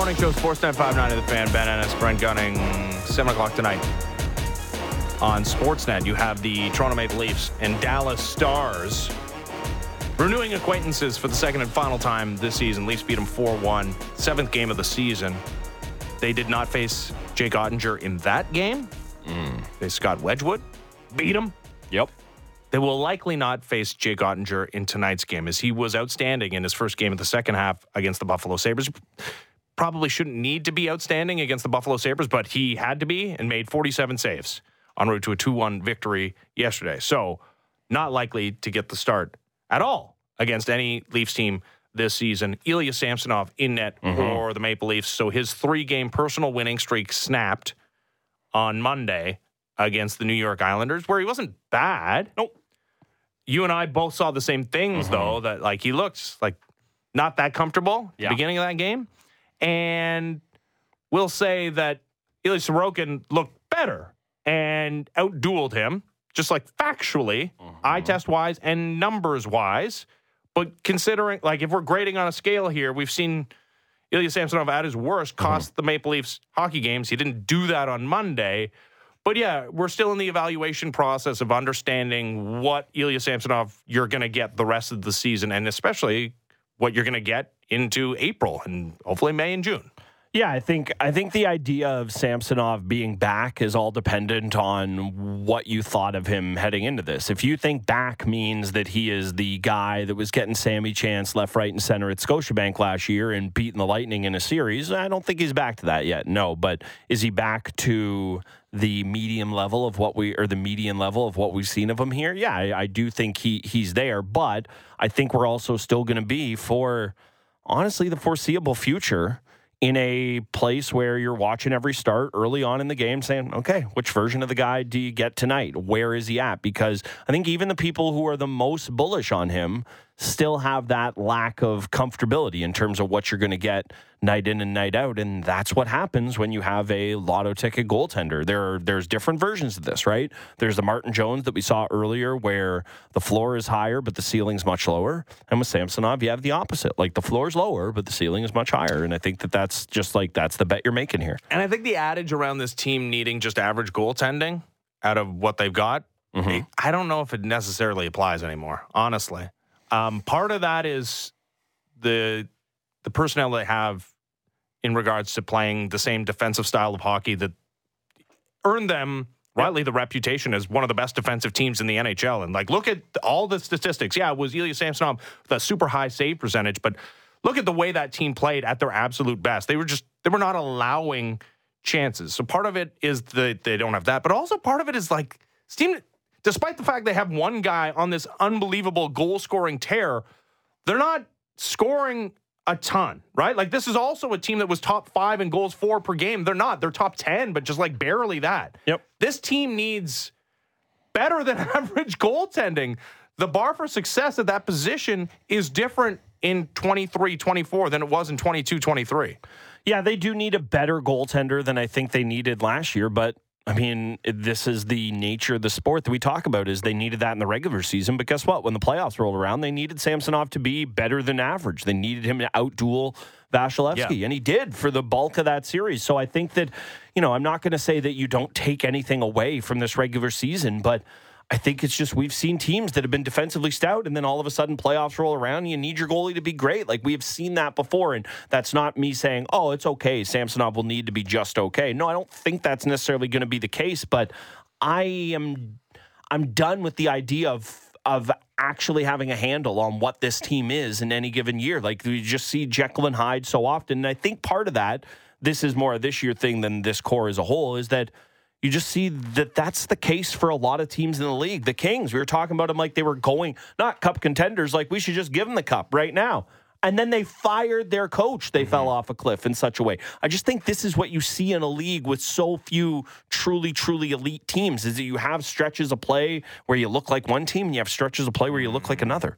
morning show, Sportsnet 59 of the fan. Ben Ennis, Brent Gunning, 7 o'clock tonight on Sportsnet. You have the Toronto Maple Leafs and Dallas Stars renewing acquaintances for the second and final time this season. Leafs beat them 4 1, seventh game of the season. They did not face Jake Oettinger in that game. Mm. They Scott Wedgewood, beat him. Yep. They will likely not face Jake Oettinger in tonight's game, as he was outstanding in his first game of the second half against the Buffalo Sabres. Probably shouldn't need to be outstanding against the Buffalo Sabres, but he had to be and made 47 saves en route to a 2 1 victory yesterday. So, not likely to get the start at all against any Leafs team this season. Ilya Samsonov in net mm-hmm. for the Maple Leafs. So, his three game personal winning streak snapped on Monday against the New York Islanders, where he wasn't bad. Nope. You and I both saw the same things, mm-hmm. though, that like he looked like not that comfortable at Yeah. the beginning of that game. And we'll say that Ilya Sorokin looked better and outdueled him, just like factually, eye uh-huh. test wise and numbers wise. But considering, like, if we're grading on a scale here, we've seen Ilya Samsonov at his worst uh-huh. cost the Maple Leafs hockey games. He didn't do that on Monday. But yeah, we're still in the evaluation process of understanding what Ilya Samsonov you're going to get the rest of the season, and especially what you're going to get into April and hopefully May and June. Yeah, I think I think the idea of Samsonov being back is all dependent on what you thought of him heading into this. If you think back means that he is the guy that was getting Sammy Chance left, right, and center at Scotiabank last year and beating the Lightning in a series, I don't think he's back to that yet. No, but is he back to the medium level of what we or the median level of what we've seen of him here? Yeah, I, I do think he he's there, but I think we're also still going to be for honestly the foreseeable future in a place where you're watching every start early on in the game saying, okay, which version of the guy do you get tonight? Where is he at? Because I think even the people who are the most bullish on him still have that lack of comfortability in terms of what you're going to get night in and night out. And that's what happens when you have a lotto ticket goaltender. There are, there's different versions of this, right? There's the Martin Jones that we saw earlier where the floor is higher, but the ceiling's much lower. And with Samsonov, you have the opposite. Like the floor is lower, but the ceiling is much higher. And I think that that's just like, that's the bet you're making here. And I think the adage around this team needing just average goaltending out of what they've got, mm-hmm. I don't know if it necessarily applies anymore, honestly. Um, part of that is the the personnel they have in regards to playing the same defensive style of hockey that earned them rightly the reputation as one of the best defensive teams in the NHL. And like, look at all the statistics. Yeah, it was Ilya Samsonov with a super high save percentage, but look at the way that team played at their absolute best. They were just they were not allowing chances. So part of it is that they don't have that, but also part of it is like Steam. Despite the fact they have one guy on this unbelievable goal scoring tear, they're not scoring a ton, right? Like this is also a team that was top five in goals for per game. They're not. They're top ten, but just like barely that. Yep. This team needs better than average goaltending. The bar for success at that position is different in 23 24 than it was in 22 23. Yeah, they do need a better goaltender than I think they needed last year, but I mean, this is the nature of the sport that we talk about is they needed that in the regular season, but guess what? When the playoffs rolled around, they needed Samsonov to be better than average. They needed him to outduel Vasilevskiy, Yeah. and he did for the bulk of that series. So I think that, you know, I'm not going to say that you don't take anything away from this regular season, but I think it's just we've seen teams that have been defensively stout, and then all of a sudden playoffs roll around, and you need your goalie to be great. Like we have seen that before, and that's not me saying, "Oh, it's okay." Samsonov will need to be just okay. No, I don't think that's necessarily going to be the case, but I am I'm done with the idea of of actually having a handle on what this team is in any given year. Like we just see Jekyll and Hyde so often, and I think part of that, this is more a this year thing than this core as a whole, is that you just see that that's the case for a lot of teams in the league. The Kings, we were talking about them like they were going not cup contenders, like we should just give them the cup right now. And then they fired their coach. They mm-hmm. fell off a cliff in such a way. I just think this is what you see in a league with so few truly, truly elite teams is that you have stretches of play where you look like one team and you have stretches of play where you look like mm-hmm. another.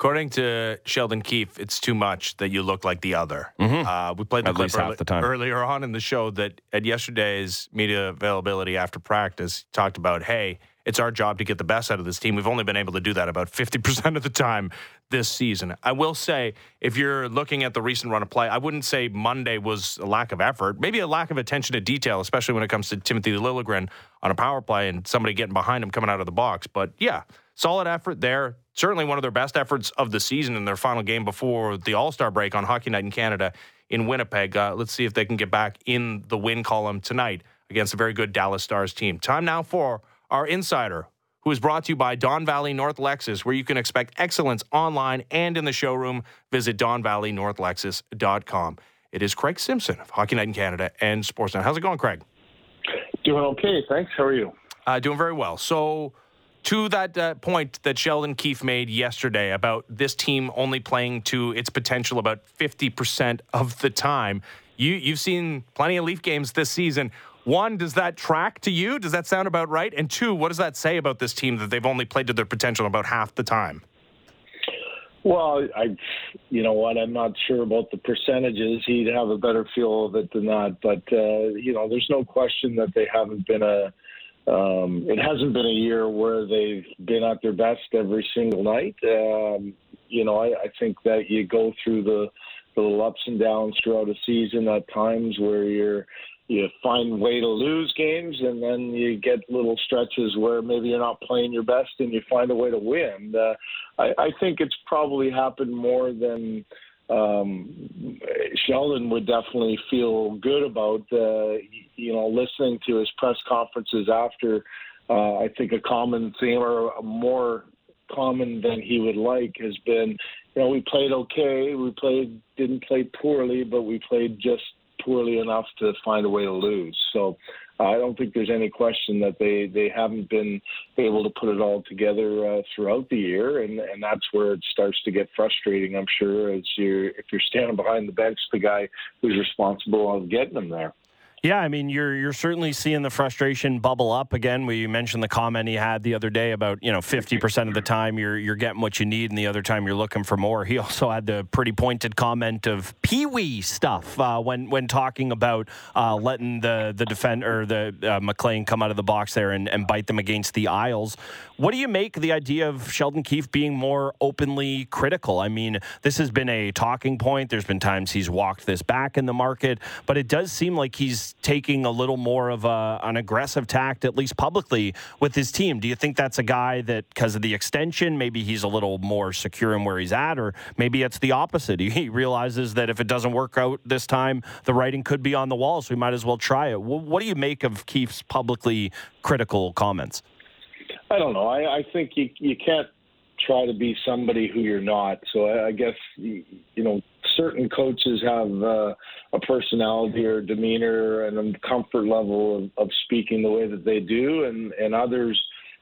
According to Sheldon Keefe, it's too much that you look like the other. Uh, we played the At clip least half early- the time. earlier on in the show that at yesterday's media availability after practice talked about, hey, it's our job to get the best out of this team. We've only been able to do that about 50% of the time this season. I will say, if you're looking at the recent run of play, I wouldn't say Monday was a lack of effort, maybe a lack of attention to detail, especially when it comes to Timothy Liljegren on a power play and somebody getting behind him coming out of the box. But yeah, solid effort there. Certainly one of their best efforts of the season in their final game before the All Star break on Hockey Night in Canada in Winnipeg. Uh, let's see if they can get back in the win column tonight against a very good Dallas Stars team. Time now for our insider, who is brought to you by Don Valley North Lexus, where you can expect excellence online and in the showroom. Visit DonValleyNorthLexus.com. It is Craig Simpson of Hockey Night in Canada and Sportsnet. How's it going, Craig? Doing okay, thanks. How are you? Uh, doing very well. So, to that uh, point that Sheldon Keefe made yesterday about this team only playing to its potential about 50% of the time, you, you've seen plenty of Leaf games this season. One, does that track to you? Does that sound about right? And two, what does that say about this team that they've only played to their potential about half the time? Well, I, you know what, I'm not sure about the percentages. He'd have a better feel of it than that. But uh, you know, there's no question that they haven't been a. Um, it hasn't been a year where they've been at their best every single night. Um, you know, I, I think that you go through the, the little ups and downs throughout a season at times where you're you find way to lose games, and then you get little stretches where maybe you're not playing your best, and you find a way to win. Uh, I, I think it's probably happened more than um, Sheldon would definitely feel good about. Uh, you know, listening to his press conferences after. Uh, I think a common theme, or more common than he would like, has been, you know, we played okay. We played didn't play poorly, but we played just poorly enough to find a way to lose. So I don't think there's any question that they, they haven't been able to put it all together uh, throughout the year, and, and that's where it starts to get frustrating. I'm sure as you're if you're standing behind the bench, the guy who's responsible of getting them there. Yeah, I mean, you're you're certainly seeing the frustration bubble up again. We mentioned the comment he had the other day about you know 50 percent of the time you're you're getting what you need, and the other time you're looking for more. He also had the pretty pointed comment of pee wee stuff uh, when when talking about uh, letting the the defender the uh, MacLean come out of the box there and, and bite them against the Isles. What do you make the idea of Sheldon Keefe being more openly critical? I mean, this has been a talking point. There's been times he's walked this back in the market, but it does seem like he's taking a little more of a, an aggressive tact, at least publicly, with his team. Do you think that's a guy that, because of the extension, maybe he's a little more secure in where he's at, or maybe it's the opposite? He realizes that if it doesn't work out this time, the writing could be on the wall, so we might as well try it. What do you make of Keefe's publicly critical comments? I don't know. I, I think you you can't try to be somebody who you're not. So I, I guess you know certain coaches have uh, a personality or demeanor and a comfort level of, of speaking the way that they do, and and others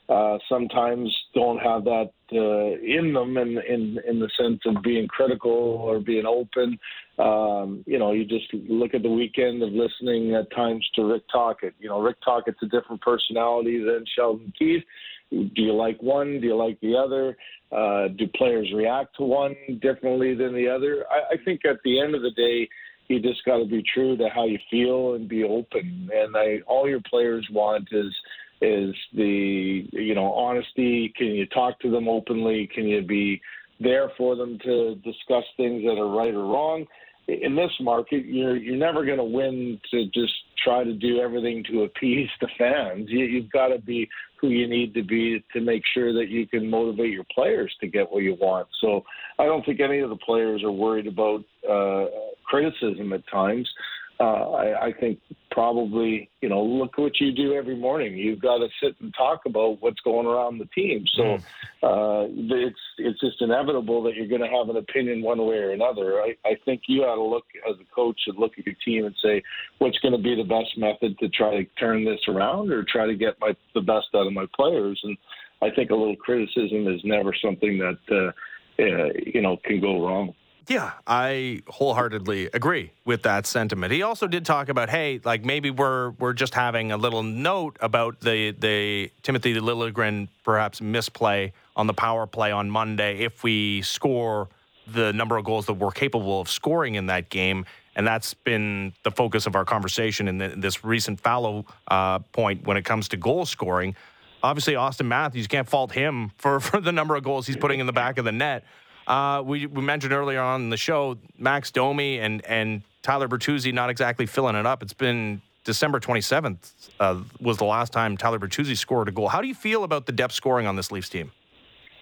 uh, sometimes don't have that uh, in them, in, in in the sense of being critical or being open. Um, you know, you just look at the weekend of listening at times to Rick Tocchet. You know, Rick Tocchet's a different personality than Sheldon Keefe. Do you like one? Do you like the other? Uh, do players react to one differently than the other? I, I think at the end of the day, you just got to be true to how you feel and be open. And I, all your players want is is the you know honesty. Can you talk to them openly? Can you be there for them to discuss things that are right or wrong? In this market, you're you're never going to win to just try to do everything to appease the fans. You, you've got to be who you need to be to make sure that you can motivate your players to get what you want. So I don't think any of the players are worried about uh, criticism at times. Uh, I, I think probably, you know, look what you do every morning. You've got to sit and talk about what's going around the team. So mm. uh, it's it's just inevitable that you're going to have an opinion one way or another. I, I think you ought to look as a coach and look at your team and say what's going to be the best method to try to turn this around or try to get my the best out of my players. And I think a little criticism is never something that uh, uh, you know can go wrong. Yeah, I wholeheartedly agree with that sentiment. He also did talk about, hey, like maybe we're we're just having a little note about the the Timothy Liljegren perhaps misplay on the power play on Monday if we score the number of goals that we're capable of scoring in that game. And that's been the focus of our conversation in, the, in this recent fallow uh, point when it comes to goal scoring. Obviously, Auston Matthews can't fault him for for the number of goals he's putting in the back of the net. Uh, we, we mentioned earlier on in the show Max Domi and and Tyler Bertuzzi not exactly filling it up. It's been December 27th uh, was the last time Tyler Bertuzzi scored a goal. How do you feel about the depth scoring on this Leafs team?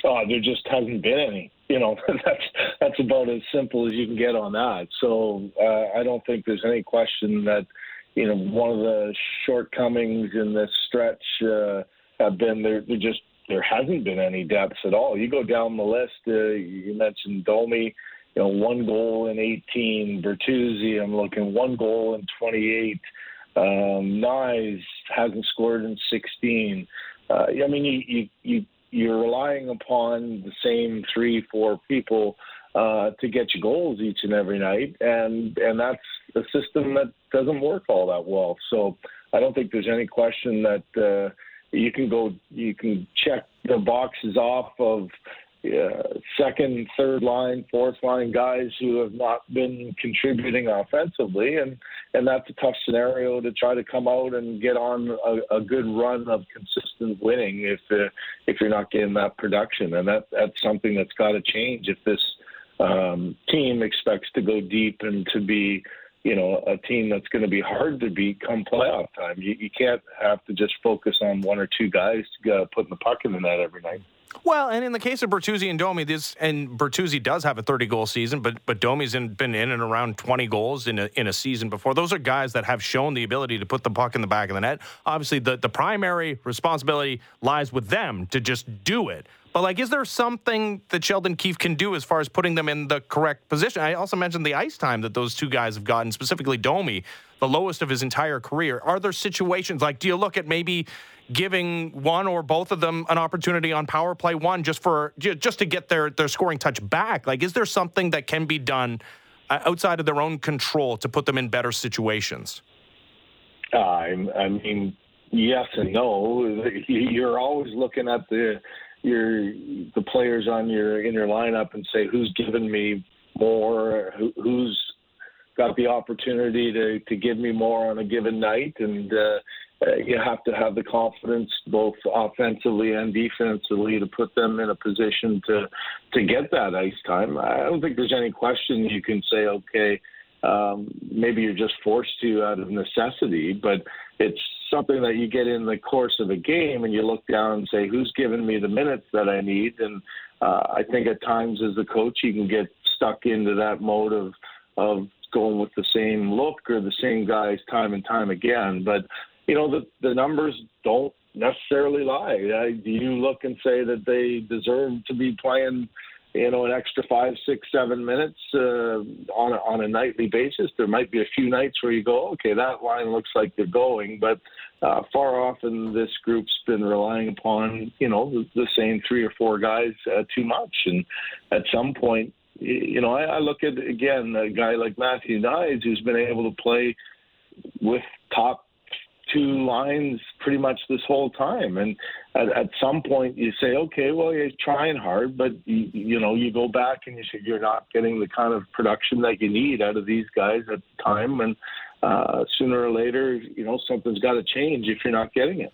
Oh, there just hasn't been any. You know, that's that's about as simple as you can get on that. So uh, I don't think there's any question that you know one of the shortcomings in this stretch uh, have been there. There just there hasn't been any depth at all. You go down the list. Uh, you mentioned Domi. You know, one goal in 18. Bertuzzi, I'm looking one goal in 28. Um, Knies hasn't scored in 16. Uh, I mean, you, you, you, you're relying upon the same three, four people uh, to get you goals each and every night, and and that's a system that doesn't work all that well. So I don't think there's any question that uh, you can go, you can check the boxes off of uh, second, third line, fourth line guys who have not been contributing offensively, and and that's a tough scenario to try to come out and get on a, a good run of consistent winning if uh, if you're not getting that production, and that that's something that's got to change if this um, team expects to go deep and to be you know, a team that's going to be hard to beat come playoff time. You, you can't have to just focus on one or two guys to go putting the puck in the net every night. Well, and in the case of Bertuzzi and Domi, this and Bertuzzi does have a 30 goal season, but but Domi's in, been in and around 20 goals in a in a season before. Those are guys that have shown the ability to put the puck in the back of the net. Obviously, the the primary responsibility lies with them to just do it. But like, is there something that Sheldon Keefe can do as far as putting them in the correct position? I also mentioned the ice time that those two guys have gotten, specifically Domi, the lowest of his entire career. Are there situations like, do you look at maybe giving one or both of them an opportunity on power play one just for just to get their their scoring touch back? Like, is there something that can be done uh, outside of their own control to put them in better situations? Uh, I mean, yes and no. You're always looking at the your the players on your in your lineup and say who's given me more, who, who's got the opportunity to to give me more on a given night, and uh, uh, you have to have the confidence both offensively and defensively to put them in a position to to get that ice time. I don't think there's any question you can say okay. Um, maybe you're just forced to out of necessity, but it's something that you get in the course of a game and you look down and say, who's giving me the minutes that I need? And uh, I think at times as a coach, you can get stuck into that mode of, of going with the same look or the same guys time and time again. But, you know, the, the numbers don't necessarily lie. I, you look and say that they deserve to be playing – you know, an extra five, six, seven minutes uh, on a, on a nightly basis. There might be a few nights where you go, okay, that line looks like they're going, but uh, far often this group's been relying upon you know the, the same three or four guys uh, too much, and at some point, you know, I, I look at again a guy like Matthew Knies who's been able to play with top two lines pretty much this whole time. And at, at some point, you say, okay, well, you're trying hard, but you, you know, you go back and you say you're not getting the kind of production that you need out of these guys at the time. And uh, sooner or later, you know, something's got to change if you're not getting it.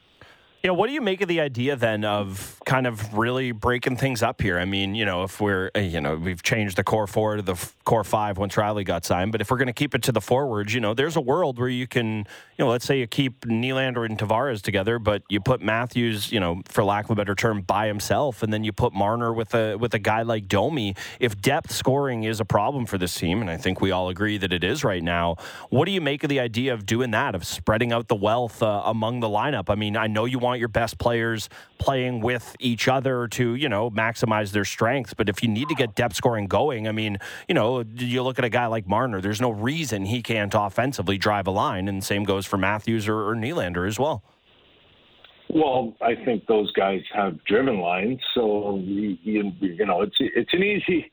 You know, what do you make of the idea then of kind of really breaking things up here? I mean, you know, if we're, uh, you know, we've changed the core four to the core five once Riley got signed, but if we're going to keep it to the forwards, you know, there's a world where you can, you know, let's say you keep Nylander and Tavares together, but you put Matthews, you know, for lack of a better term, by himself, and then you put Marner with a with a guy like Domi. If depth scoring is a problem for this team, and I think we all agree that it is right now, what do you make of the idea of doing that, of spreading out the wealth uh, among the lineup? I mean, I know you want want your best players playing with each other to, you know, maximize their strengths. But if you need to get depth scoring going, I mean, you know, you look at a guy like Marner, there's no reason he can't offensively drive a line. And same goes for Matthews or, or Nylander as well. Well, I think those guys have driven lines, so you, you know it's it's an easy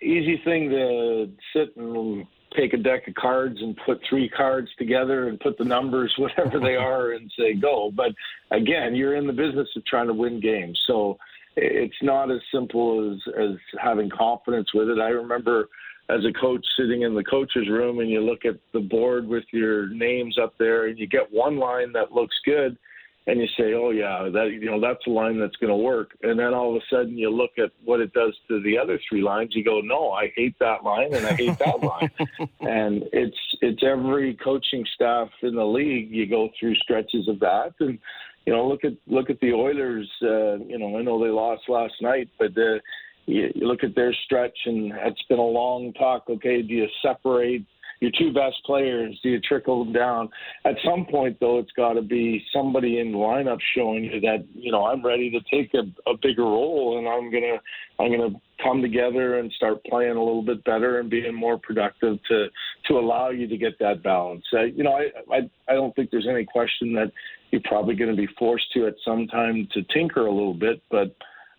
easy thing to sit and take a deck of cards and put three cards together and put the numbers, whatever they are, and say go. But again, you're in the business of trying to win games. So it's not as simple as, as having confidence with it. I remember as a coach sitting in the coach's room and you look at the board with your names up there and you get one line that looks good and you say, "Oh yeah, that you know that's a line that's going to work," and then all of a sudden you look at what it does to the other three lines, you go, "No, I hate that line and I hate that line," and it's it's every coaching staff in the league. You go through stretches of that, and you know look at look at the Oilers. Uh, you know I know they lost last night, but uh, you, you look at their stretch, and it's been a long talk. Okay, do you separate? Your two best players, do you trickle them down? At some point, though, it's got to be somebody in the lineup showing you that you know I'm ready to take a, a bigger role, and I'm gonna I'm gonna come together and start playing a little bit better and being more productive to to allow you to get that balance. Uh, you know, I, I I don't think there's any question that you're probably going to be forced to at some time to tinker a little bit, but.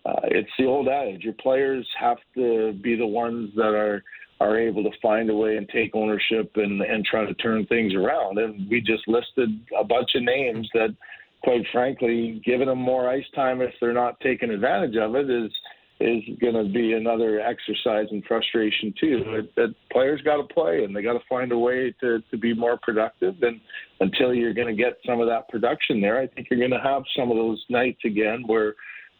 Uh, it's the old adage. Your players have to be the ones that are are able to find a way and take ownership and, and try to turn things around. And we just listed a bunch of names that, quite frankly, giving them more ice time if they're not taking advantage of it is is going to be another exercise in frustration too. That, that players got to play and they got to find a way to to be more productive. And until you're going to get some of that production there, I think you're going to have some of those nights again where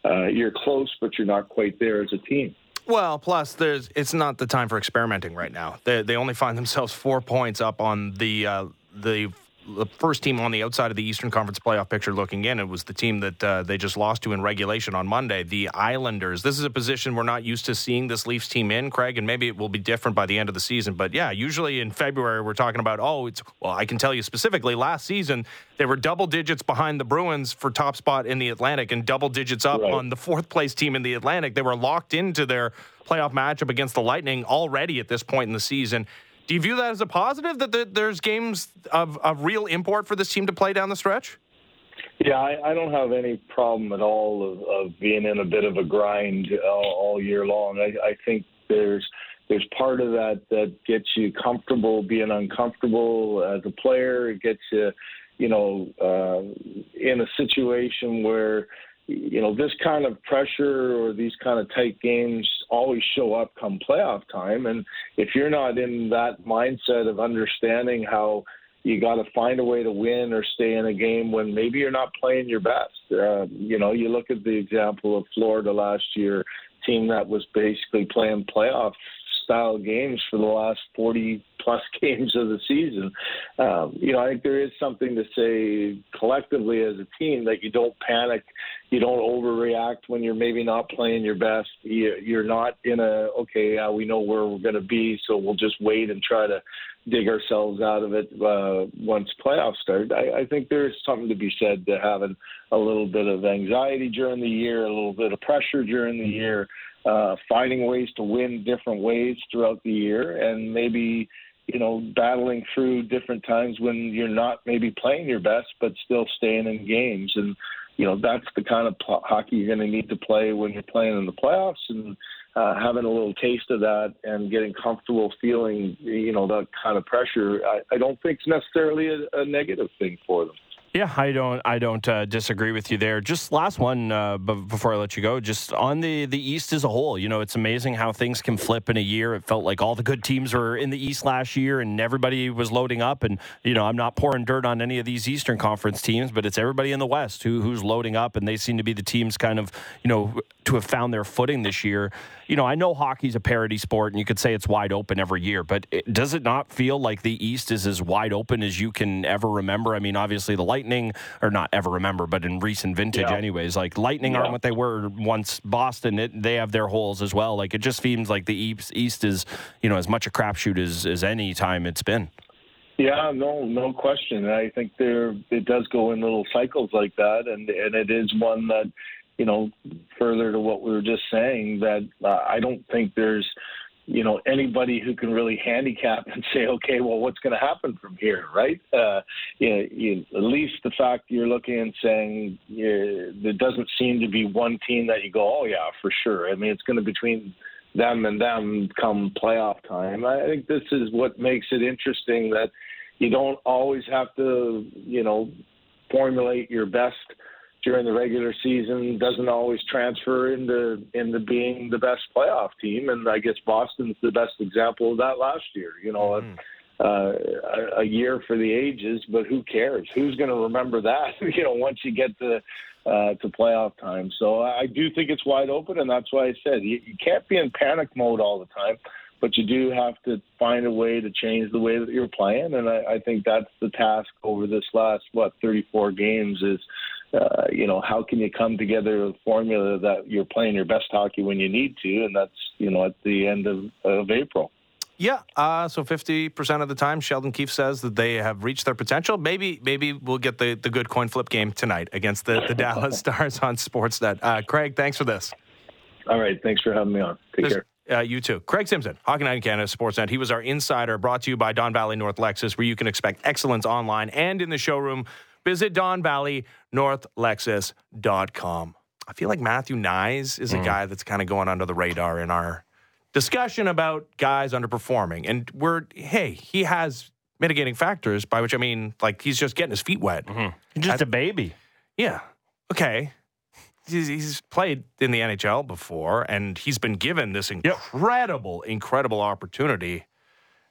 uh, you're close but you're not quite there as a team. Well, plus there's it's not the time for experimenting right now. They they only find themselves four points up on the uh, the the first team on the outside of the Eastern Conference playoff picture looking in. It was the team that uh, they just lost to in regulation on Monday, the Islanders. This is a position we're not used to seeing this Leafs team in, Craig, and maybe it will be different by the end of the season. But yeah, usually in February we're talking about oh, it's well, I can tell you specifically last season they were double digits behind the Bruins for top spot in the Atlantic and double digits up right. on the fourth place team in the Atlantic. They were locked into their playoff matchup against the Lightning already at this point in the season. Do you view that as a positive that there's games of, of real import for this team to play down the stretch? Yeah, I, I don't have any problem at all of, of being in a bit of a grind all, all year long. I, I think there's there's part of that that gets you comfortable being uncomfortable as a player. It gets you, you know, uh, in a situation where you know, this kind of pressure or these kind of tight games always show up come playoff time. And if you're not in that mindset of understanding how you got to find a way to win or stay in a game when maybe you're not playing your best. Uh, you know, you look at the example of Florida last year, team that was basically playing playoff style games for the last 40 plus games of the season. Um, you know, I think there is something to say collectively as a team that you don't panic, you don't overreact when you're maybe not playing your best. You're not in a okay, uh, we know where we're going to be, so we'll just wait and try to dig ourselves out of it uh, once playoffs start. I, I think there is something to be said to having a little bit of anxiety during the year, a little bit of pressure during the year uh, finding ways to win different ways throughout the year, and maybe you know battling through different times when you're not maybe playing your best, but still staying in games. And you know that's the kind of hockey you're going to need to play when you're playing in the playoffs, and uh, having a little taste of that and getting comfortable feeling you know that kind of pressure. I, I don't think it's necessarily a, a negative thing for them. Yeah, I don't. I don't uh, disagree with you there. Just last one uh, before I let you go. Just on the the East as a whole, you know, it's amazing how things can flip in a year. It felt like all the good teams were in the East last year, and everybody was loading up. And you know, I'm not pouring dirt on any of these Eastern Conference teams, but it's everybody in the West who who's loading up, and they seem to be the teams kind of you know to have found their footing this year. You know, I know hockey's a parity sport, and you could say it's wide open every year, but it, does it not feel like the East is as wide open as you can ever remember? I mean, obviously the Lightning, or not ever remember, but in recent vintage, yeah. anyways. Like Lightning yeah. aren't what they were once. Boston, it, they have their holes as well. Like it just seems like the East, East is, you know, as much a crapshoot as as any time it's been. Yeah, no, no question. I think there it does go in little cycles like that, and and it is one that, you know, further to what we were just saying, that uh, I don't think there's you know anybody who can really handicap and say, okay, well, what's going to happen from here, right? Uh, you, you, at least the fact you're looking and saying you, there doesn't seem to be one team that you go, oh yeah, for sure. I mean, it's going to be between them and them come playoff time. I think this is what makes it interesting that you don't always have to, you know, formulate your best during the regular season doesn't always transfer into into being the best playoff team. And I guess Boston's the best example of that last year. You know, mm-hmm. uh, a, a year for the ages, but who cares? Who's going to remember that? you know, once you get to uh, to playoff time. So I do think it's wide open, and that's why I said you, you can't be in panic mode all the time, but you do have to find a way to change the way that you're playing, and I, I think that's the task over this last what 34 games is. Uh, you know, how can you come together with a formula that you're playing your best hockey when you need to, and that's you know at the end of, of April. Yeah. Uh, so 50% of the time, Sheldon Keefe says that they have reached their potential. Maybe maybe we'll get the, the good coin flip game tonight against the, the Dallas Stars on Sportsnet. Uh, Craig, thanks for this. All right. Thanks for having me on. Take care. Uh, you too. Craig Simpson, Hockey Night in Canada, Sportsnet. He was our insider brought to you by Don Valley North Lexus, where you can expect excellence online and in the showroom. Visit Don Valley North I feel like Matthew Knies is a mm. guy that's kind of going under the radar in our discussion about guys underperforming. And we're, hey, he has mitigating factors, by which I mean, like, he's just getting his feet wet. Mm-hmm. Just I, a baby. Yeah. Okay. He's, he's, played in the NHL before, and he's been given this incredible, yep. incredible opportunity.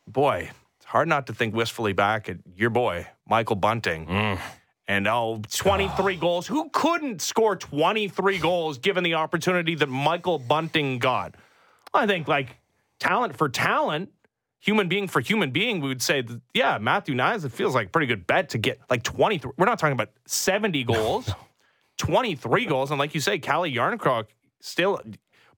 Boy, it's hard not to think wistfully back at your boy, Michael Bunting. Mm. And oh, 23 goals. Who couldn't score 23 goals given the opportunity that Michael Bunting got? I think like talent for talent, human being for human being, we would say, that, yeah, Matthew Knies, it feels like a pretty good bet to get like 23. We're not talking about 70 goals, 23 goals. And like you say, Calle Jarnkrok still,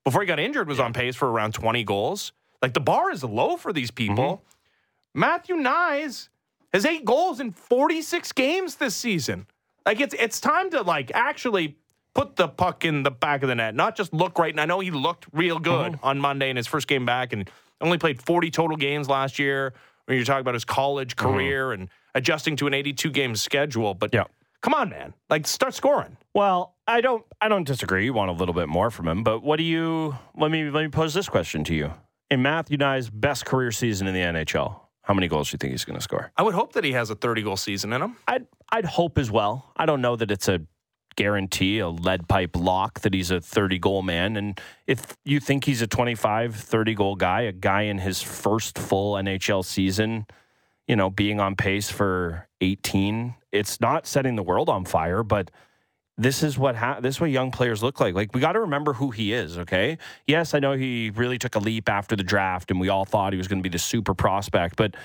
before he got injured, was on pace for around 20 goals. Like the bar is low for these people. Mm-hmm. Matthew Knies has eight goals in 46 games this season. Like it's it's time to like actually put the puck in the back of the net, not just look right. And I know he looked real good mm-hmm. on Monday in his first game back and only played 40 total games last year when you're talking about his college mm-hmm. career mm-hmm. and adjusting to an 82 game schedule. But yeah. come on, man. Like start scoring. Well, I don't I don't disagree. You want a little bit more from him, but what do you let me let me pose this question to you. In Matthew Knies' best career season in the NHL, how many goals do you think he's going to score? I would hope that he has a 30 goal season in him. I'd I'd hope as well. I don't know that it's a guarantee, a lead pipe lock that he's a 30 goal man. And if you think he's a 25, 30 goal guy, a guy in his first full NHL season, you know, being on pace for 18, it's not setting the world on fire, but this is what ha- this is what young players look like. Like we got to remember who he is. Okay, yes, I know he really took a leap after the draft, and we all thought he was going to be the super prospect. But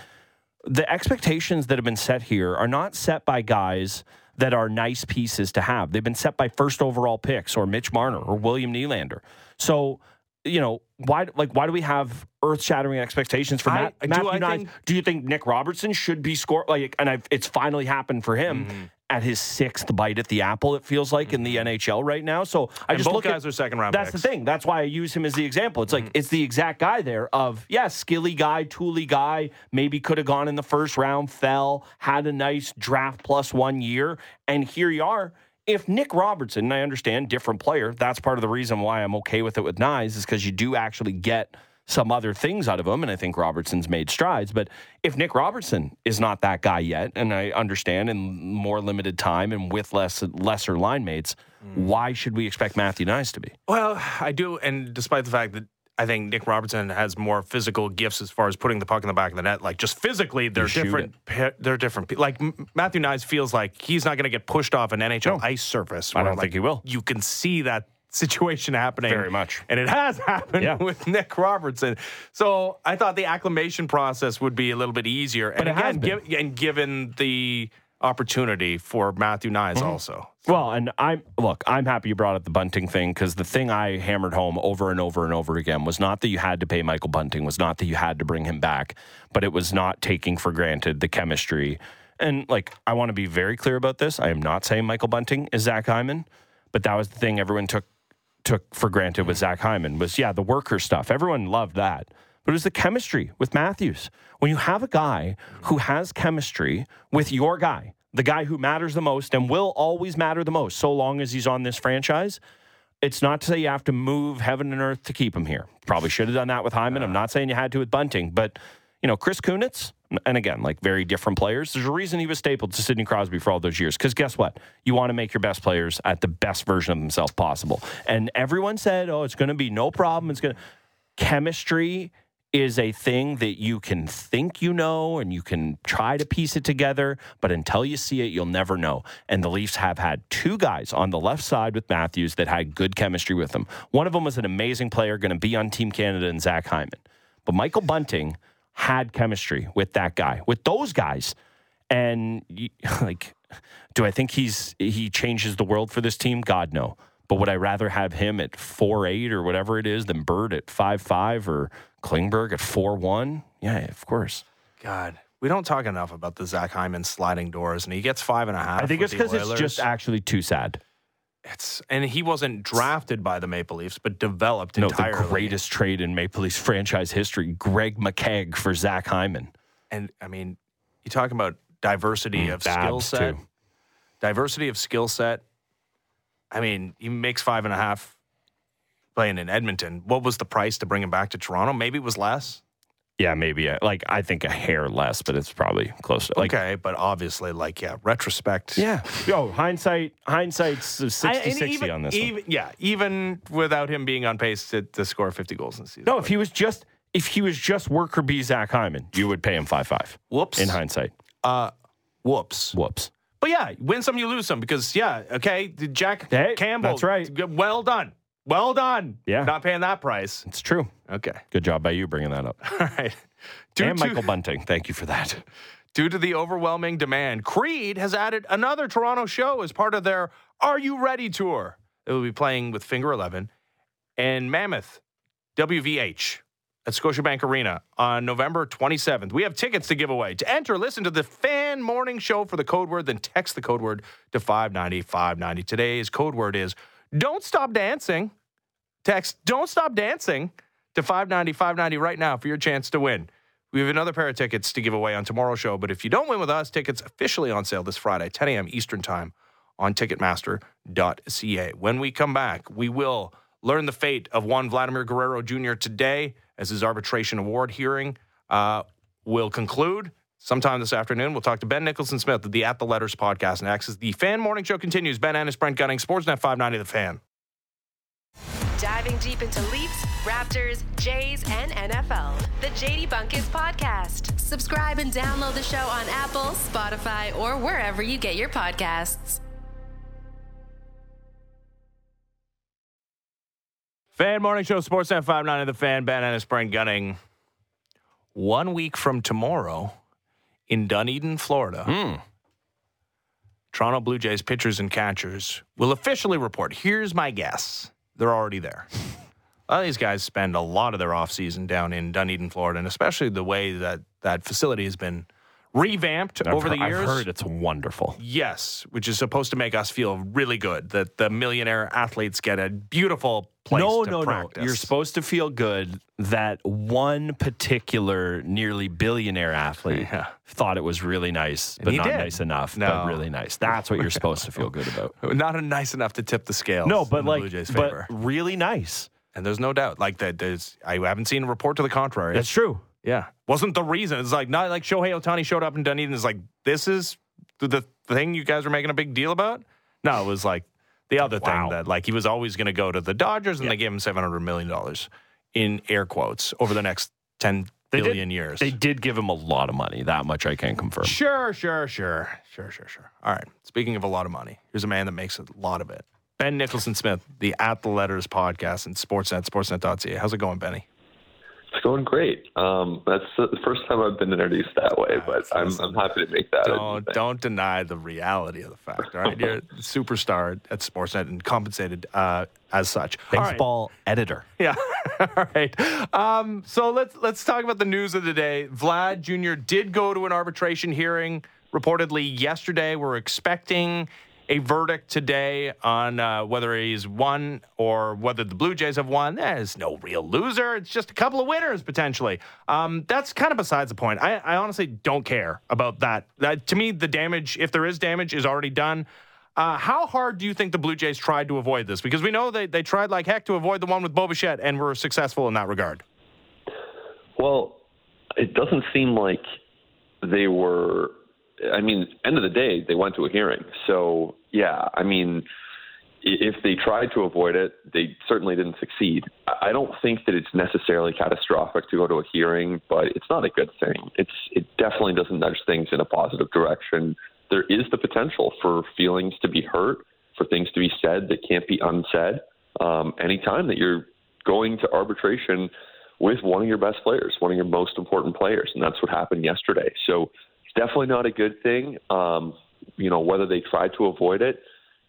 the expectations that have been set here are not set by guys that are nice pieces to have. They've been set by first overall picks or Mitch Marner or William Nylander. So, you know, why like why do we have earth-shattering expectations for Matt, I, Matthew do, think, do you think Nick Robertson should be score like and I've, it's finally happened for him mm-hmm at his sixth bite at the apple. It feels like in the mm-hmm. NHL right now. So I and just both look guys at, are second round. That's picks. the thing. That's why I use him as the example. It's like mm-hmm. it's the exact guy there of yeah, skilly guy, tooly guy. Maybe could have gone in the first round, fell, had a nice draft plus one year, and here you are. If Nick Robertson, I understand different player. That's part of the reason why I'm okay with it with Knies is because you do actually get some other things out of him, and I think Robertson's made strides. But if Nick Robertson is not that guy yet, and I understand in more limited time and with less lesser line mates, mm. why should we expect Matthew Knies to be? Well, I do, and despite the fact that I think Nick Robertson has more physical gifts as far as putting the puck in the back of the net. Like just physically, they're different. They're different. Like Matthew Knies feels like he's not going to get pushed off an NHL no. ice surface. I don't like, think he will. You can see that situation happening. Very much. And it has happened yeah. with Nick Robertson. So I thought the acclimation process would be a little bit easier. But and again, give, and given the opportunity for Matthew Knies mm-hmm. also. Well, and I'm look, I'm happy you brought up the Bunting thing because the thing I hammered home over and over and over again was not that you had to pay Michael Bunting, was not that you had to bring him back, but it was not taking for granted the chemistry. And like, I want to be very clear about this. I am not saying Michael Bunting is Zach Hyman, but that was the thing everyone took took for granted with mm. Zach Hyman was, yeah, the worker stuff. Everyone loved that. But it was the chemistry with Matthews. When you have a guy who has chemistry with your guy, the guy who matters the most and will always matter the most, so long as he's on this franchise, it's not to say you have to move heaven and earth to keep him here. Probably should have done that with Hyman. I'm uh. not saying you had to with Bunting, but you know, Chris Kunitz, and again, like very different players. There's a reason he was stapled to Sidney Crosby for all those years. Because guess what? You want to make your best players at the best version of themselves possible. And everyone said, "Oh, it's going to be no problem. It's going to chemistry." is a thing that you can think you know and you can try to piece it together, but until you see it, you'll never know. And the Leafs have had two guys on the left side with Matthews that had good chemistry with them. One of them was an amazing player, going to be on Team Canada, and Zach Hyman. But Michael Bunting had chemistry with that guy, with those guys. And like, do I think he's he changes the world for this team? God no. But would I rather have him at four eight or whatever it is than Bird at five five or Klingberg at four one? Yeah, of course. God, we don't talk enough about the Zach Hyman sliding doors, and he gets five and a half. I think it's because it's just actually too sad. It's and he wasn't drafted by the Maple Leafs, but developed no, entirely. the greatest trade in Maple Leafs franchise history: Greg McKegg for Zach Hyman. And I mean, you talk about diversity mm, of skill set, too. diversity of skill set. I mean, he makes five and a half playing in Edmonton. What was the price to bring him back to Toronto? Maybe it was less. Yeah, maybe a, like I think a hair less, but it's probably close to like okay. But obviously, like yeah, retrospect. Yeah. Yo, hindsight. Hindsight's 60-60 on this. Even, one. Yeah, even without him being on pace to, to score fifty goals in the season. No, if he was just if he was just worker B Zach Hyman, you would pay him five five. Whoops. In hindsight. Uh, whoops. Whoops. But yeah, win some, you lose some. Because yeah, okay, Jack hey, Campbell. That's right. Well done. Well done. Yeah. Not paying that price. It's true. Okay. Good job by you bringing that up. All right. Due and to, Michael Bunting. Thank you for that. Due to the overwhelming demand, Creed has added another Toronto show as part of their Are You Ready tour. It will be playing with Finger 11 and Mammoth WVH at Scotiabank Arena on November 27th. We have tickets to give away. To enter, listen to the fan morning show for the code word, then text the code word to 590 590. Today's code word is don't stop dancing. Text don't stop dancing to 590 590 right now for your chance to win. We have another pair of tickets to give away on tomorrow's show, but if you don't win with us, tickets officially on sale this Friday, 10 a.m. Eastern Time on Ticketmaster.ca. When we come back, we will learn the fate of one Vladimir Guerrero Jr. today as his arbitration award hearing uh, will conclude. Sometime this afternoon, we'll talk to Ben Nicholson Smith of the At the Letters podcast next as the Fan Morning Show continues. Ben Ennis, Brent Gunning, Sportsnet 590 The Fan. Diving deep into Leafs, Raptors, Jays, and NFL. The JD Bunkis Podcast. Subscribe and download the show on Apple, Spotify, or wherever you get your podcasts. Fan Morning Show, Sportsnet 590 The Fan, Ben Ennis, Brent Gunning. One week from tomorrow in Dunedin, Florida. Mm. Toronto Blue Jays pitchers and catchers will officially report. Here's my guess they're already there. A lot of these guys spend a lot of their offseason down in Dunedin, Florida, and especially the way that that facility has been revamped I've over heard, the years. I've heard it's wonderful. Yes, which is supposed to make us feel really good that the millionaire athletes get a beautiful place no, to no, practice. No, You're supposed to feel good that one particular nearly billionaire athlete yeah. thought it was really nice, but not did. nice enough, no. but really nice. That's what you're supposed to feel good about. Not nice enough to tip the scales. No, but like, Blue Jays but favor. really nice. And there's no doubt, like that. There's I haven't seen a report to the contrary. That's true. Yeah, wasn't the reason. It's like not like Shohei Ohtani showed up in Dunedin. It's like this is the, thing you guys are making a big deal about. No, it was like the other Wow. thing that like he was always going to go to the Dodgers, and Yeah. they gave him seven hundred million dollars in air quotes over the next ten They billion did, years. They did give him a lot of money. That much I can confirm. Sure, sure, sure, sure, sure, sure. All right. Speaking of a lot of money, here's a man that makes a lot of it. Ben Nicholson Smith, the At the Letters podcast and Sportsnet, Sportsnet.ca. How's it going, Benny? It's going great. Um, that's the first time I've been introduced that way, but I'm, I'm happy to make that. Don't don't deny the reality of the fact. All right, you're a superstar at Sportsnet and compensated uh, as such. All right. Baseball editor. Yeah. All right. Um, so let's let's talk about the news of the day. Vlad Jr. did go to an arbitration hearing reportedly yesterday. We're expecting a verdict today on uh, whether he's won or whether the Blue Jays have won. There's no real loser. It's just a couple of winners potentially. Um, that's kind of besides the point. I, I honestly don't care about that. that. To me, the damage, if there is damage, is already done. Uh, how hard do you think the Blue Jays tried to avoid this? Because we know they, they tried like heck to avoid the one with Bo Bichette and were successful in that regard. Well, it doesn't seem like they were. I mean, end of the day, they went to a hearing. So yeah, I mean, if they tried to avoid it, they certainly didn't succeed. I don't think that it's necessarily catastrophic to go to a hearing, but it's not a good thing. It's it definitely doesn't nudge things in a positive direction. There is the potential for feelings to be hurt, for things to be said that can't be unsaid. Um, anytime that you're going to arbitration with one of your best players, one of your most important players, and that's what happened yesterday. So it's definitely not a good thing. Um, you know, whether they try to avoid it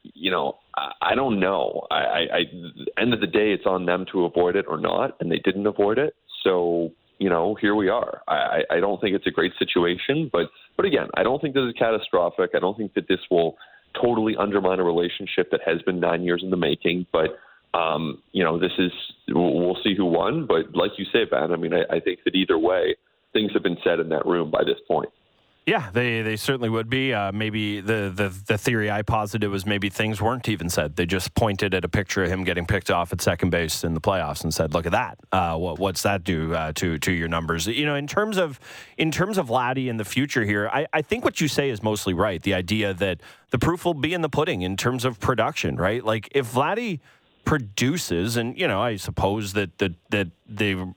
you know, I, I don't know. I, I, I end of the day, it's on them to avoid it or not, and they didn't avoid it. So you know, here we are. I, I don't think it's a great situation, but but again, I don't think this is catastrophic. I don't think that this will totally undermine a relationship that has been nine years in the making. But um, you know, this is we'll see who won. But like you say, Ben, I mean, I, I think that either way, things have been said in that room by this point. Yeah, they, they certainly would be. Uh, maybe the, the, the theory I posited was maybe things weren't even said. They just pointed at a picture of him getting picked off at second base in the playoffs and said, "Look at that. Uh, what, what's that do uh, to to your numbers?" You know, in terms of in terms of Vladdy in the future here, I, I think what you say is mostly right. The idea that the proof will be in the pudding in terms of production, right? Like if Vladdy produces, and you know, I suppose that that that the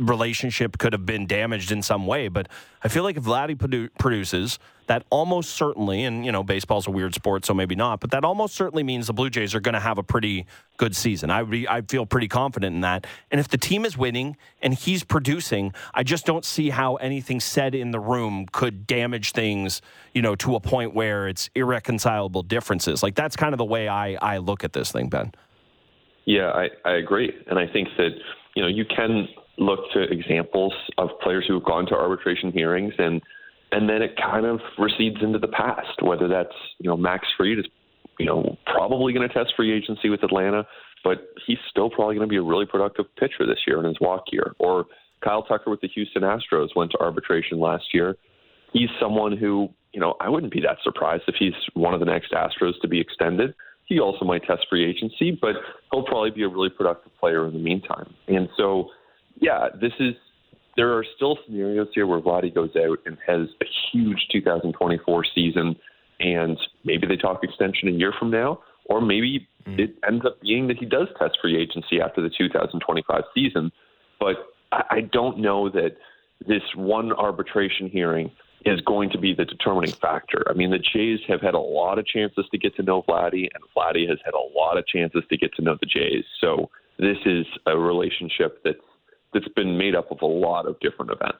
relationship could have been damaged in some way. But I feel like if Vladdy produ- produces, that almost certainly, and you know, baseball's a weird sport, so maybe not, but that almost certainly means the Blue Jays are going to have a pretty good season. I I feel pretty confident in that. And if the team is winning and he's producing, I just don't see how anything said in the room could damage things, you know, to a point where it's irreconcilable differences. Like that's kind of the way I I look at this thing, Ben. Yeah, I, I agree, and I think that you know you can look to examples of players who have gone to arbitration hearings and and then it kind of recedes into the past. Whether that's you know Max Fried is you know probably going to test free agency with Atlanta, but he's still probably going to be a really productive pitcher this year in his walk year. Or Kyle Tucker with the Houston Astros went to arbitration last year. He's someone who you know I wouldn't be that surprised if he's one of the next Astros to be extended. He also might test free agency, but he'll probably be a really productive player in the meantime. And so yeah, this is there are still scenarios here where Vladdy goes out and has a huge 2024 season, and maybe they talk extension a year from now, or maybe mm. it ends up being that he does test free agency after the 2025 season. But I don't know that this one arbitration hearing is going to be the determining factor. I mean, the Jays have had a lot of chances to get to know Vladdy, and Vladdy has had a lot of chances to get to know the Jays. So this is a relationship that's that's been made up of a lot of different events.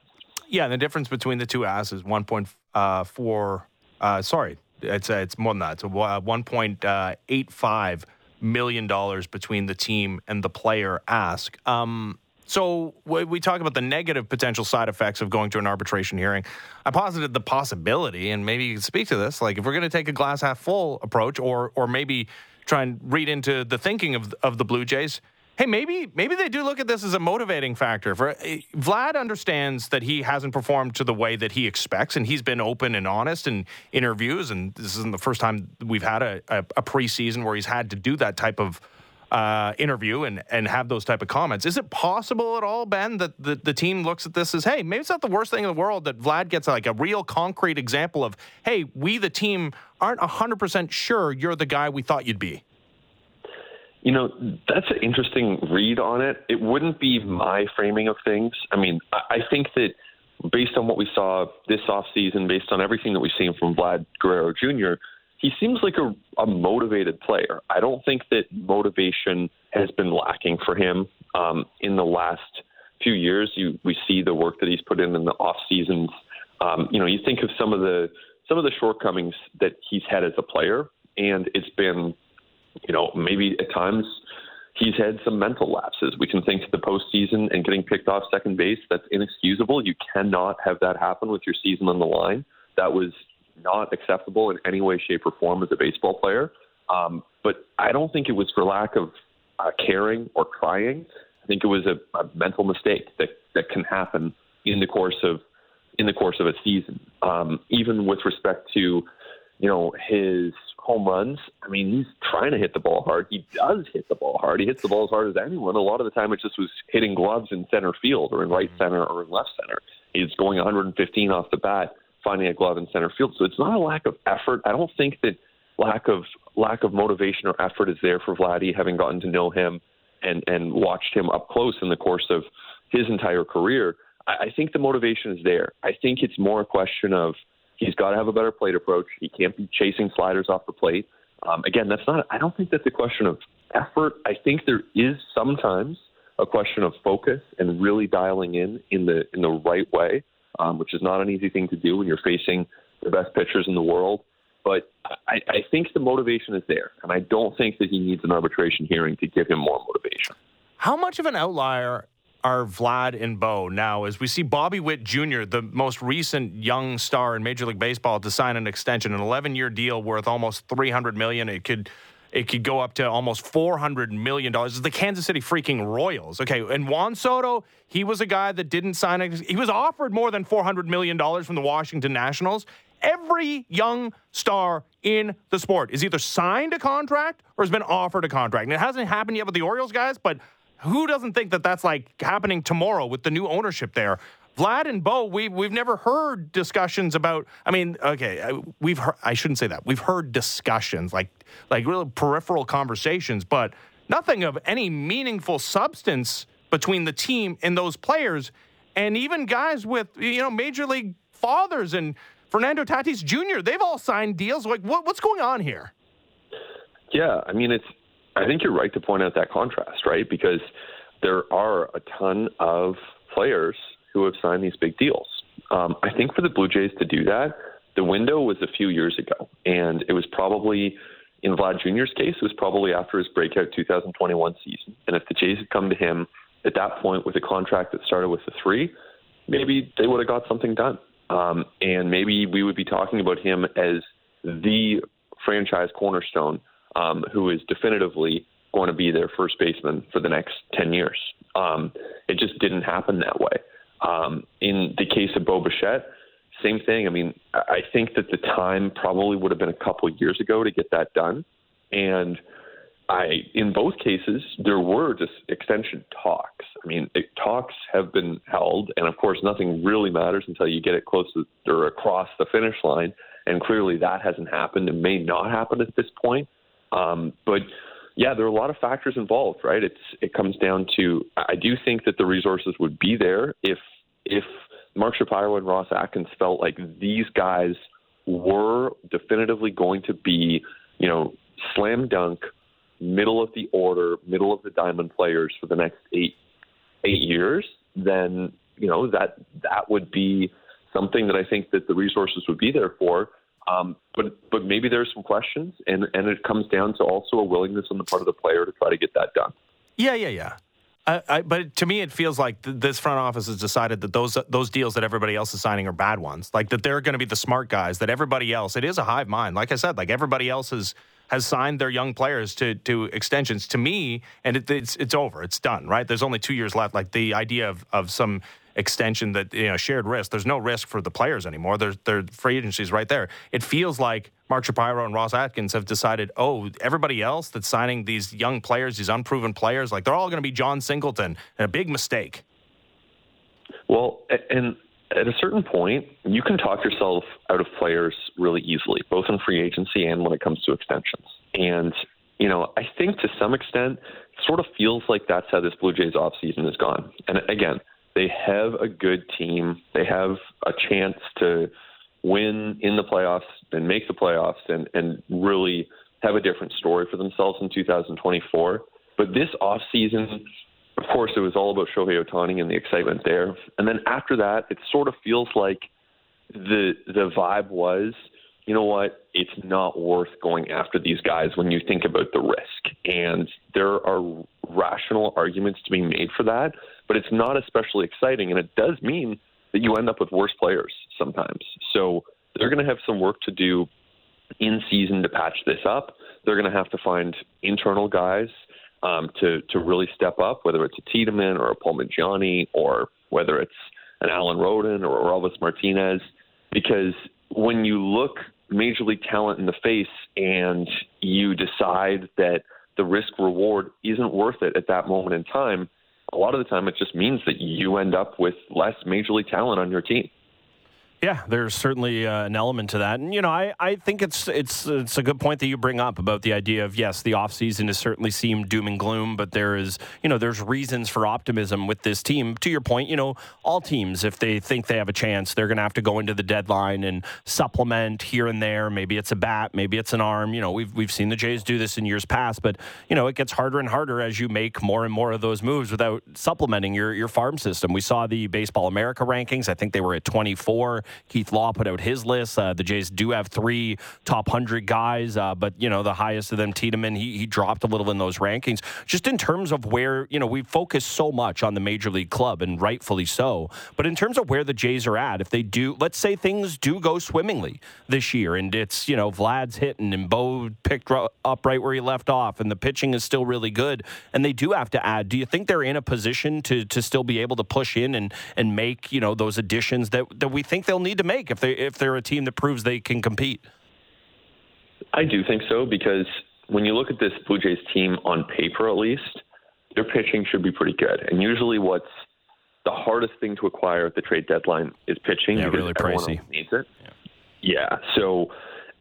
Yeah, and the difference between the two asks is 1.4. Uh, sorry, it's uh, it's more than that. It's uh, 1.85 million dollars between the team and the player ask. Um, so we talk about the negative potential side effects of going to an arbitration hearing. I posited the possibility, and maybe you can speak to this. Like if we're going to take a glass half full approach, or or maybe try and read into the thinking of of the Blue Jays hey, maybe maybe they do look at this as a motivating factor. For eh, Vlad understands that he hasn't performed to the way that he expects, and he's been open and honest in interviews. And this isn't the first time we've had a, a, a preseason where he's had to do that type of uh, interview and and have those type of comments. Is it possible at all, Ben, that the, the team looks at this as, hey, maybe it's not the worst thing in the world that Vlad gets like a real concrete example of, hey, we the team aren't hundred percent sure you're the guy we thought you'd be. You know, that's an interesting read on it. It wouldn't be my framing of things. I mean, I think that based on what we saw this offseason, based on everything that we've seen from Vlad Guerrero Jr., he seems like a, a motivated player. I don't think that motivation has been lacking for him um, in the last few years. You, we see the work that he's put in in the off seasons. Um, you know, you think of some of the some of the shortcomings that he's had as a player, and it's been you know, maybe at times he's had some mental lapses. We can think to the postseason and getting picked off second base. That's inexcusable. You cannot have that happen with your season on the line. That was not acceptable in any way, shape, or form as a baseball player. Um, but I don't think it was for lack of uh, caring or trying. I think it was a, a mental mistake that that can happen in the course of in the course of a season. Um, even with respect to you know his home runs. I mean, he's trying to hit the ball hard. He does hit the ball hard. He hits the ball as hard as anyone. A lot of the time, it just was hitting gloves in center field or in right mm-hmm. center or in left center. He's going 115 off the bat, finding a glove in center field. So it's not a lack of effort. I don't think that lack of lack of motivation or effort is there for Vladdy, having gotten to know him and and watched him up close in the course of his entire career. I, I think the motivation is there. I think it's more a question of he's got to have a better plate approach. He can't be chasing sliders off the plate. Um, again, that's not. I don't think that's a question of effort. I think there is sometimes a question of focus and really dialing in in the in the right way, um, which is not an easy thing to do when you're facing the best pitchers in the world. But I, I think the motivation is there, and I don't think that he needs an arbitration hearing to give him more motivation. How much of an outlier are Vlad and Bo now as we see Bobby Witt Jr., the most recent young star in Major League Baseball, to sign an extension, an 11 year deal worth almost 300 million. It could it could go up to almost $400 million. It's the Kansas City freaking Royals. Okay. And Juan Soto, he was a guy that didn't sign. He was offered more than $400 million from the Washington Nationals. Every young star in the sport is either signed a contract or has been offered a contract. And it hasn't happened yet with the Orioles guys, but who doesn't think that that's like happening tomorrow with the new ownership there? Vlad and Bo, we we've never heard discussions about. I mean, okay, we've heard, I shouldn't say that. We've heard discussions like like real peripheral conversations, but nothing of any meaningful substance between the team and those players, and even guys with you know major league fathers and Fernando Tatis Jr. They've all signed deals. Like, what, what's going on here? Yeah, I mean, it's I think you're right to point out that contrast, right? Because there are a ton of players who have signed these big deals. Um, I think for the Blue Jays to do that, the window was a few years ago, and it was probably in Vlad Jr.'s case, it was probably after his breakout 2021 season. And if the Jays had come to him at that point with a contract that started with a three, maybe they would have got something done. Um, and maybe we would be talking about him as the franchise cornerstone um, who is definitively going to be their first baseman for the next 10 years. Um, it just didn't happen that way. Um, in the case of Bo Bichette, same thing. I mean, I think that the time probably would have been a couple years ago to get that done. And I, in both cases, there were just extension talks. I mean, it, talks have been held, and of course, nothing really matters until you get it close to, or across the finish line. And clearly, that hasn't happened and may not happen at this point. Um, but yeah, there are a lot of factors involved, right? It's it comes down to I do think that the resources would be there if if Mark Shapiro and Ross Atkins felt like these guys were definitively going to be, you know, slam dunk, middle of the order, middle of the diamond players for the next eight eight years, then you know that that would be something that I think that the resources would be there for. Um, but but maybe there's some questions, and and it comes down to also a willingness on the part of the player to try to get that done. Yeah, yeah, yeah. I, I, but to me, it feels like th- this front office has decided that those those deals that everybody else is signing are bad ones. Like that they're going to be the smart guys. That everybody else, it is a hive mind. Like I said, like everybody else has has signed their young players to to extensions. To me, and it, it's it's over. It's done. Right. There's only two years left. Like the idea of of some extension that you know shared risk. There's no risk for the players anymore. There's their free agencies right there. It feels like Mark Shapiro and Ross Atkins have decided, oh, everybody else that's signing these young players, these unproven players, like they're all going to be Jon Singleton, and a big mistake. Well, and at a certain point, you can talk yourself out of players really easily, both in free agency and when it comes to extensions. And you know, I think to some extent, sort of feels like that's how this Blue Jays offseason has gone. And again, they have a good team. They have a chance to win in the playoffs and make the playoffs and, and really have a different story for themselves in 2024. But this offseason, of course, it was all about Shohei Ohtani and the excitement there. And then after that, it sort of feels like the the vibe was, you know what, it's not worth going after these guys when you think about the risk. And there are rational arguments to be made for that but it's not especially exciting, and it does mean that you end up with worse players sometimes. So they're going to have some work to do in season to patch this up. They're going to have to find internal guys um, to to really step up, whether it's a Tiedemann or a Paul Palmegiani or whether it's an Alan Roden or Orelvis Martinez, because when you look major league talent in the face and you decide that the risk reward isn't worth it at that moment in time, a lot of the time it just means that you end up with less major league talent on your team. Yeah, there's certainly uh, an element to that, and you know, I, I think it's it's it's a good point that you bring up about the idea of yes, the offseason has certainly seemed doom and gloom, but there is you know there's reasons for optimism with this team. To your point, you know, all teams if they think they have a chance, they're going to have to go into the deadline and supplement here and there. Maybe it's a bat, maybe it's an arm. You know, we've we've seen the Jays do this in years past, but you know, it gets harder and harder as you make more and more of those moves without supplementing your your farm system. We saw the Baseball America rankings. I think they were at 24. Keith Law put out his list. Uh, the Jays do have three top 100 guys, uh, but, you know, the highest of them, Tiedemann, he, he dropped a little in those rankings. Just in terms of where, you know, we focus so much on the Major League Club, and rightfully so. But in terms of where the Jays are at, if they do, let's say things do go swimmingly this year, and it's, you know, Vlad's hitting and Bo picked up right where he left off, and the pitching is still really good, and they do have to add, do you think they're in a position to, to still be able to push in and, and make, you know, those additions that, that we think they'll need to make if they if they're a team that proves they can compete. I do think so because when you look at this Blue Jays team on paper, at least their pitching should be pretty good. And usually, what's the hardest thing to acquire at the trade deadline is pitching. Yeah, really pricey. Needs it. Yeah. yeah. So,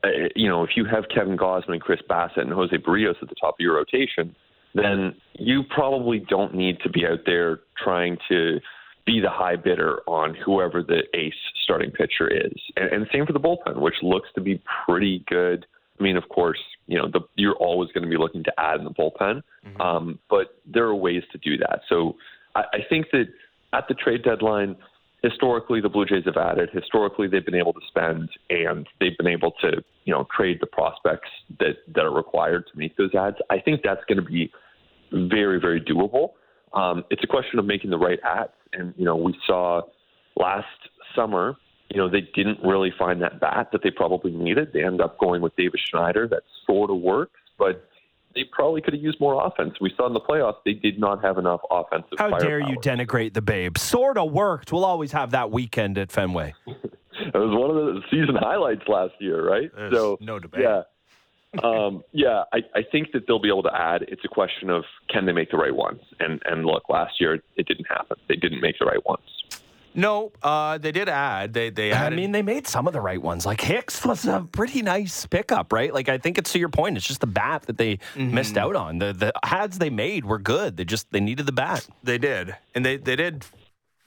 uh, you know, if you have Kevin Gausman, Chris Bassitt, and Jose Berrios at the top of your rotation, then you probably don't need to be out there trying to be the high bidder on whoever the ace starting pitcher is. And, and same for the bullpen, which looks to be pretty good. I mean, of course, you know, the, you're always going to be looking to add in the bullpen, mm-hmm. um, but there are ways to do that. So I, I think that at the trade deadline, historically the Blue Jays have added. Historically, they've been able to spend, and they've been able to, you know, trade the prospects that that are required to make those ads. I think that's going to be very, very doable. Um, it's a question of making the right ads. And, you know, we saw last summer, you know, they didn't really find that bat that they probably needed. They ended up going with Davis Schneider. That sort of works, but they probably could have used more offense. We saw in the playoffs they did not have enough offensive. How dare you denigrate the Babe? Sort of worked. We'll always have that weekend at Fenway. it was one of the season highlights last year, right? There's so no debate. Yeah, um, yeah, I, I think that they'll be able to add. It's a question of can they make the right ones? And and look, last year it didn't happen. They didn't make the right ones. No, uh, they did add. They they added. I mean, they made some of the right ones. Like Hicks was a pretty nice pickup, right? Like I think it's to your point. It's just the bat that they mm-hmm. missed out on. The the ads they made were good. They just they needed the bat. They did, and they they did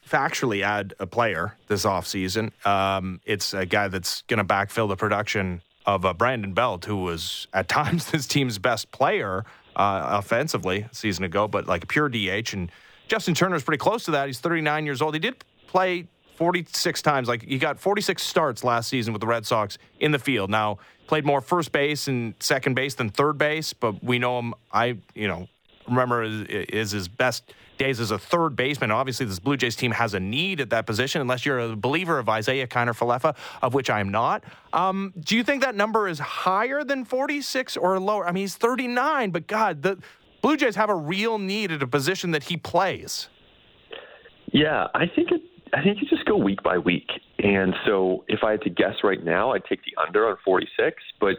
factually add a player this offseason. Um, it's a guy that's going to backfill the production of uh, Brandon Belt, who was at times this team's best player uh, offensively a season ago, but like pure DH. And Justin Turner is pretty close to that. He's 39 years old. He did play 46 times. Like he got 46 starts last season with the Red Sox in the field. Now played more first base and second base than third base, but we know him. I you know remember is, is his best days as a third baseman. Obviously, this Blue Jays team has a need at that position, unless you're a believer of Isiah Kiner Falefa, of which I'm not. Um, do you think that number is higher than 46 or lower? I mean, he's 39, but God, the Blue Jays have a real need at a position that he plays. Yeah, I think it. I think you just go week by week. And so, if I had to guess right now, I'd take the under on 46. But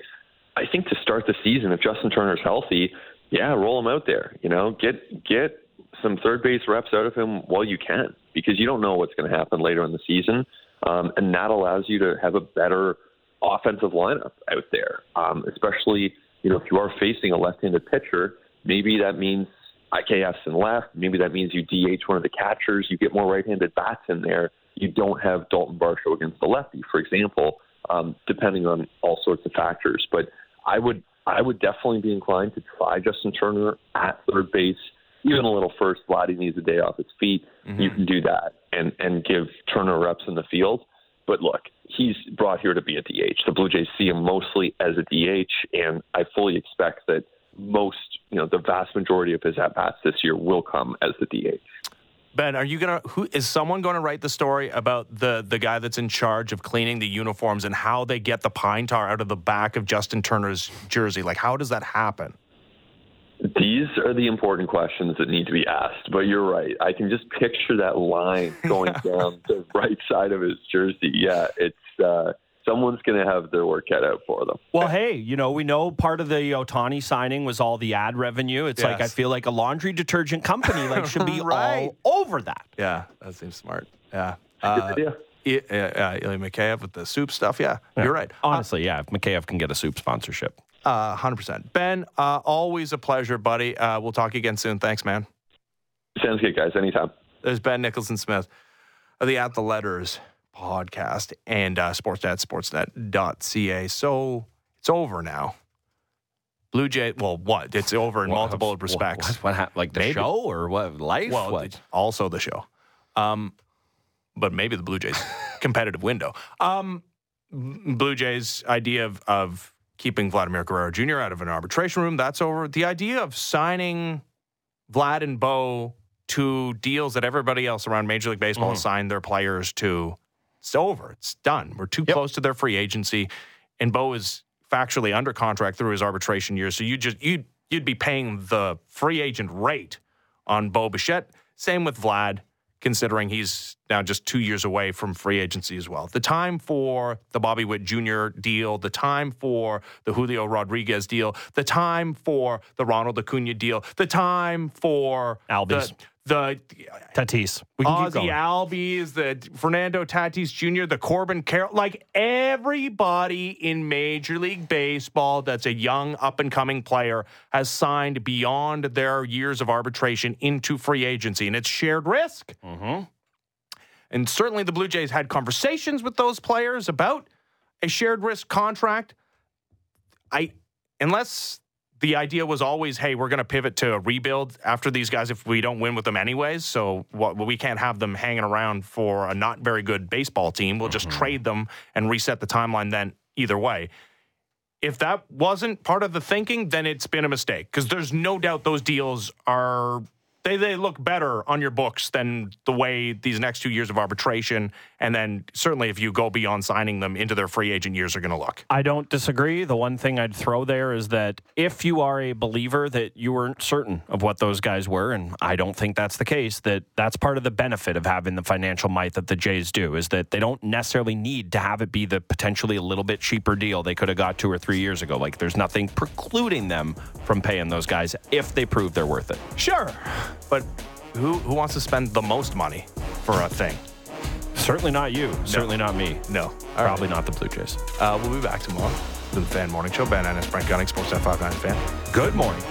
I think to start the season, if Justin Turner's healthy, yeah, roll him out there. You know, get get some third base reps out of him while you can, because you don't know what's going to happen later in the season, um, and that allows you to have a better offensive lineup out there. Um, especially, you know, if you are facing a left-handed pitcher, maybe that means IKF's in left. Maybe that means you DH one of the catchers. You get more right-handed bats in there. You don't have Dalton Varsho against the lefty, for example, um, depending on all sorts of factors. But I would I would definitely be inclined to try Justin Turner at third base even a little first. Vladdy needs a day off his feet. Mm-hmm. You can do that and and give Turner reps in the field. But look, he's brought here to be a DH. The Blue Jays see him mostly as a DH, and I fully expect that most, you know, the vast majority of his at bats this year will come as the DH. Ben, are you gonna? Who is someone going to write the story about the the guy that's in charge of cleaning the uniforms and how they get the pine tar out of the back of Justin Turner's jersey? Like, how does that happen? These are the important questions that need to be asked. But you're right. I can just picture that line going down the right side of his jersey. Yeah, it's uh, someone's going to have their work cut out for them. Well, hey, you know, we know part of the Ohtani signing was all the ad revenue. It's yes. like I feel like a laundry detergent company like should be right. all over that. Yeah, that seems smart. Yeah. Uh, I- uh, uh, Ilya Mikheyev with the soup stuff. Yeah, you're right. Honestly, yeah, if Mikheyev can get a soup sponsorship. Uh, 100%. Ben, uh, always a pleasure, buddy. Uh, we'll talk again soon. Thanks, man. Sounds good, guys. Anytime. There's Ben Nicholson Smith of the At the Letters podcast and uh, Sportsnet, sportsnet.ca. So it's over now. Blue Jay, well, what? It's over in multiple respects. What, what hap- like the Maybe. show or what? Life? Well, what? also the show. Um, but maybe the Blue Jays competitive window. Um, Blue Jays idea of, of keeping Vladimir Guerrero Jr. out of an arbitration room, that's over. The idea of signing Vlad and Bo to deals that everybody else around Major League Baseball has mm-hmm. signed their players to, it's over. It's done. We're too close to their free agency. And Bo is factually under contract through his arbitration year. So you just you'd you'd be paying the free agent rate on Bo Bichette. Same with Vlad, considering he's now just two years away from free agency as well. The time for the Bobby Witt Jr. deal, the time for the Julio Rodriguez deal, the time for the Ronald Acuna deal, the time for Albies. the, the Tatis. We can Ozzie. Albies, the Fernando Tatis Jr., the Corbin Carroll, like everybody in Major League Baseball that's a young up and coming player has signed beyond their years of arbitration into free agency, and it's shared risk. Mhm. And certainly the Blue Jays had conversations with those players about a shared risk contract. I unless the idea was always, hey, we're going to pivot to a rebuild after these guys if we don't win with them anyways. So what, we can't have them hanging around for a not very good baseball team. We'll just mm-hmm. trade them and reset the timeline then either way. If that wasn't part of the thinking, then it's been a mistake because there's no doubt those deals are they they look better on your books than the way these next two years of arbitration and then certainly if you go beyond signing them into their free agent years are going to look. I don't disagree. The one thing I'd throw there is that if you are a believer that you weren't certain of what those guys were, and I don't think that's the case, that that's part of the benefit of having the financial might that the Jays do is that they don't necessarily need to have it be the potentially a little bit cheaper deal they could have got two or three years ago. Like there's nothing precluding them from paying those guys if they prove they're worth it. Sure. But who who wants to spend the most money for a thing? Certainly not you. Certainly not me. No. All right. Probably not the Blue Jays. Uh, we'll be back tomorrow. The Fan Morning Show. Ben Ennis, Brent Gunning, Sports 559 Fan. Good morning.